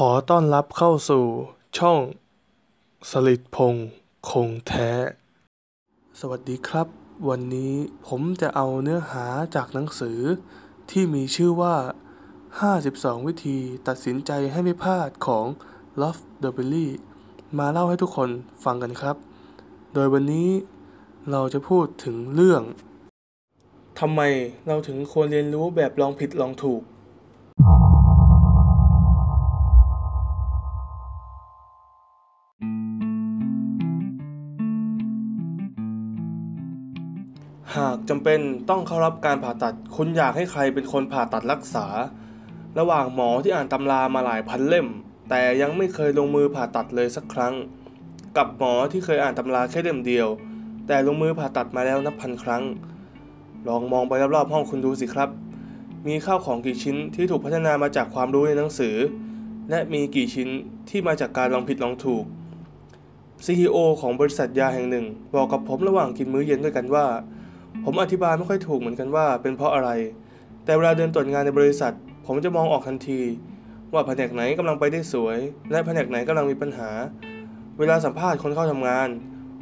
ขอต้อนรับเข้าสู่ช่องสลิดพงคงแท้ สวัสดีครับ วันนี้ผมจะเอาเนื้อหาจากหนังสือ ที่มีชื่อว่า 52 วิธีตัดสินใจให้ไม่พลาดของ Love d e b e l l y มาเล่าให้ทุกคนฟังกันครับ โดยวันนี้เราจะพูดถึงเรื่องทำไมเราถึงควรเรียนรู้แบบลองผิดลองถูก หากจำเป็นต้องเข้ารับการผ่าตัด คุณอยากให้ใครเป็นคนผ่าตัดรักษา ระหว่างหมอที่อ่านตำรามาหลายพันเล่ม แต่ยังไม่เคยลงมือผ่าตัดเลยสักครั้ง กับหมอที่เคยอ่านตำราแค่เล่มเดียว แต่ลงมือผ่าตัดมาแล้วนับพันครั้ง ลองมองไปรอบๆห้องคุณดูสิครับ มีข้าวของกี่ชิ้นที่ถูกพัฒนามาจากความรู้ในหนังสือ และมีกี่ชิ้นที่มาจากการลองผิดลองถูก CEO ของบริษัทยาแห่งหนึ่ง บอกกับผมระหว่างกินมื้อเย็นด้วยกันว่า ผมอธิบายไม่ค่อยถูกเหมือนกันว่าเป็นเพราะอะไร แต่เวลาเดินตรวจงานในบริษัท ผมจะมองออกทันที ว่าแผนกไหนกำลังไปได้สวย และแผนกไหนกำลังมีปัญหา เวลาสัมภาษณ์คนเข้าทำงาน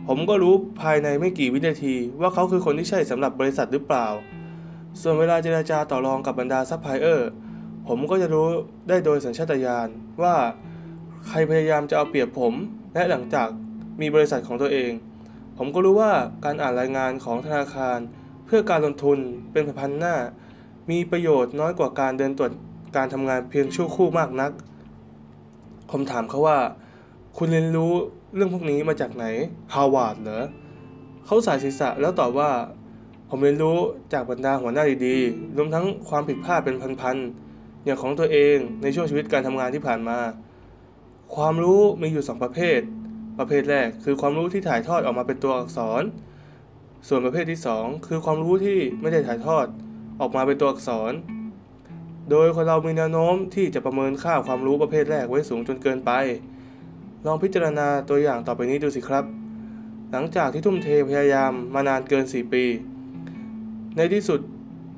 ผมก็รู้ภายในไม่กี่วินาที ว่าเขาคือคนที่ใช่สำหรับบริษัทหรือเปล่า ส่วนเวลาเจรจาต่อรองกับบรรดาซัพพลายเออร์ผมก็จะรู้ได้โดยสัญชาตญาณว่าใครพยายามจะเอาเปรียบผม และหลังจากมีบริษัทของตัวเอง ผมก็รู้ว่าการอ่านรายงานของธนาคาร เพื่อการลงทุนเป็นพันหน้า มีประโยชน์น้อยกว่าการเดินตรวจการทำงานเพียงชั่วครู่มากนัก ผมถามเขาว่า คุณเรียนรู้เรื่องพวกนี้มาจากไหนฮาวาดเหรอเขาสายศีรษะแล้วตอบว่า ผมเรียนรู้จากบรรดาหัวหน้าดีๆ รวมทั้งความผิดพลาดเป็นพันๆอย่างของตัวเองในช่วงชีวิตการทำงานที่ผ่านมา ความรู้มีอยู่สองประเภท ประเภทแรกคือความรู้ที่ถ่ายทอดออกมาเป็นตัวอักษร ส่วนประเภทที่ 2 คือความรู้ที่ไม่ได้ถ่ายทอดออกมาเป็นตัวอักษร โดยคนเรามีแนวโน้มที่จะประเมินค่าความรู้ประเภทแรกไว้สูงจนเกินไป ลองพิจารณาตัวอย่างต่อไปนี้ดูสิครับ หลังจากที่ทุ่มเทพยายามมานานเกิน 4 ปี ในที่สุด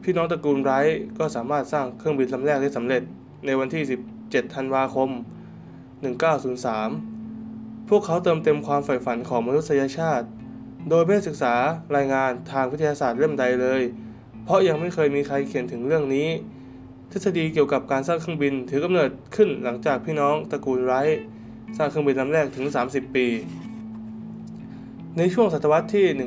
พี่น้องตระกูลไรท์ก็สามารถสร้างเครื่องบินลำแรกได้สำเร็จในวันที่ 17 ธันวาคม 1903 พวกเขาเติมเต็มความใฝ่ฝันของมนุษยชาติ โดยไม่ศึกษารายงานทางวิทยาศาสตร์เล่มใดเลย เพราะยังไม่เคยมีใครเขียนถึงเรื่องนี้ ทฤษฎีเกี่ยวกับการสร้างเครื่องบินถือกำเนิดขึ้นหลังจากพี่น้องตระกูลไรท์สร้างเครื่องบินลำแรกถึง 30 ปี ในช่วงทศวรรษที่ 1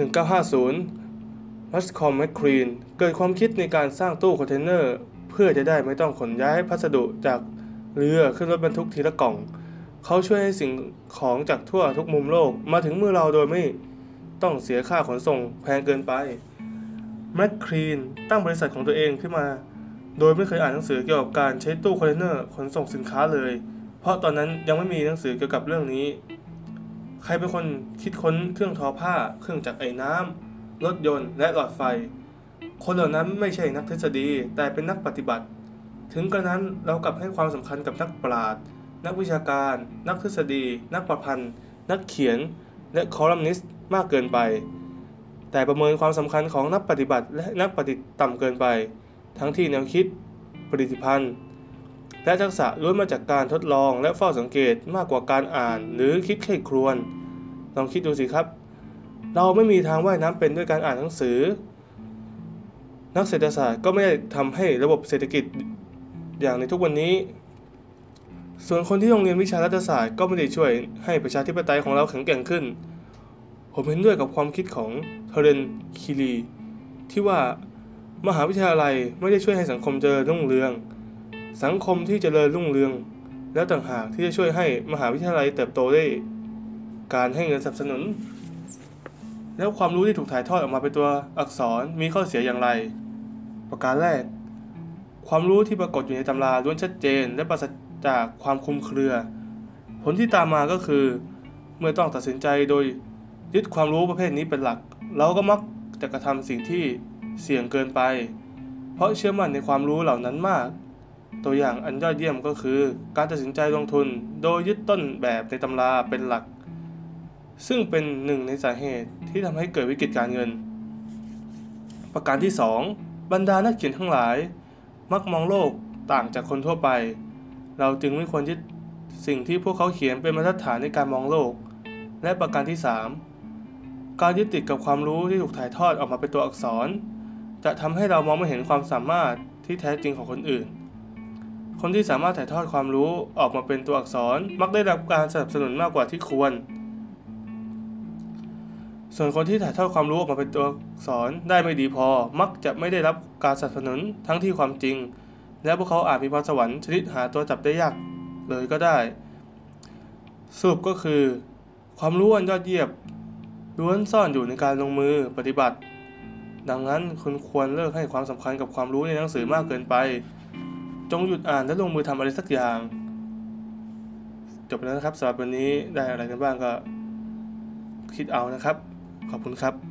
1950 มัลคอมแมคลีนเกิดความคิดในการสร้างตู้คอนเทนเนอร์ เพื่อจะได้ไม่ต้องขนย้ายพัสดุจากเรือขึ้นรถบรรทุกทีละกล่อง เขาช่วยให้สิ่งของจากทั่วทุกมุมโลกมาถึงมือเราโดยไม่ต้องเสียค่าขนส่งแพงเกินไปแมคลีนตั้งบริษัทของตัวเองขึ้นมา โดยไม่เคยอ่านหนังสือเกี่ยวกับการใช้ตู้คอนเทนเนอร์ขนส่งสินค้าเลย เพราะตอนนั้นยังไม่มีหนังสือเกี่ยวกับเรื่องนี้ ใครเป็นคนคิดค้นเครื่องทอผ้า เครื่องจักรไอ้น้ำรถยนต์และหลอดไฟ คนเหล่านั้นไม่ใช่นักทฤษฎีแต่เป็นนักปฏิบัติ ถึงกระนั้นเรากลับให้ความสำคัญกับนักปราชญ์ นักวิชาการ นักทฤษฎี นักประพันธ์ นักเขียน และคอลัมนิสต์มากเกินไป แต่ประเมินความสำคัญของนักปฏิบัติและนักปฏิต่ำเกินไป ทั้งที่แนวคิด ผลิตภัณฑ์ และทักษะล้วนมาจากการทดลองและเฝ้าสังเกตมากกว่าการอ่าน หรือคิดไข้ครวน ลองคิดดูสิครับ เราไม่มีทางว่ายน้ำเป็นด้วยการอ่านหนังสือ นักเศรษฐศาสตร์ก็ไม่ได้ทำให้ระบบเศรษฐกิจอย่างในทุกวันนี้ ส่วนคนที่โรงเรียนวิชารัฐศาสตร์ก็ไม่ได้ช่วยให้ประชาธิปไตยของเราแข็งแกร่งขึ้น ผมเห็นด้วยกับความคิดของเทเรนคิรี ที่ว่ามหาวิทยาลัยไม่ได้ช่วยให้สังคมเจริญรุ่งเรือง สังคมที่เจริญรุ่งเรือง แล้วต่างหากที่จะช่วยให้มหาวิทยาลัยเติบโตได้การให้เงินสนับสนุน แล้วความรู้ที่ถูกถ่ายทอดออกมาเป็นตัวอักษรมีข้อเสียอย่างไร ประการแรก ความรู้ที่ปรากฏอยู่ในตำราล้วนชัดเจน และปรา จากความคุมเครือ ผลที่ตามมาก็คือ เมื่อต้องตัดสินใจโดยยึดความรู้ประเภทนี้เป็นหลัก เราก็มักจะกระทำสิ่งที่เสี่ยงเกินไป เพราะเชื่อมั่นในความรู้เหล่านั้นมาก ตัวอย่างอันยอดเยี่ยมก็คือ การตัดสินใจลงทุนโดยยึดต้นแบบในตำราเป็นหลัก ซึ่งเป็นหนึ่งในสาเหตุที่ทำให้เกิดวิกฤตการเงิน ประการที่ 2 บรรดานักเขียนทั้งหลาย มักมองโลกต่างจากคนทั่วไป เราจึงไม่ควรยึดสิ่งที่พวกเขาเขียนเป็นมาตรฐานในการมองโลก และประการที่ 3 การยึดติดกับความรู้ที่ถูกถ่ายทอดออกมาเป็นตัวอักษร จะทำให้เรามองไม่เห็นความสามารถที่แท้จริงของคนอื่น คนที่สามารถถ่ายทอดความรู้ออกมาเป็นตัวอักษรมักได้รับการสนับสนุนมากกว่าที่ควร ส่วนคนที่ถ่ายทอดความรู้ออกมาเป็นตัวอักษรได้ไม่ดีพอ มักจะไม่ได้รับการสนับสนุนทั้งที่ความจริง และพวกเขาอาจมีพรสวรรค์ชนิดหาตัวจับได้ยากเลยก็ได้ สรุปก็คือ ความรู้อันยอดเยี่ยมล้วนซ่อนอยู่ในการลงมือปฏิบัติ ดังนั้นคุณควรเลิกให้ความสำคัญกับความรู้ในหนังสือมากเกินไป จงหยุดอ่านและลงมือทำอะไรสักอย่าง จบแล้วนะครับสำหรับวันนี้ได้อะไรกันบ้างก็ คิดเอานะครับ ขอบคุณครับ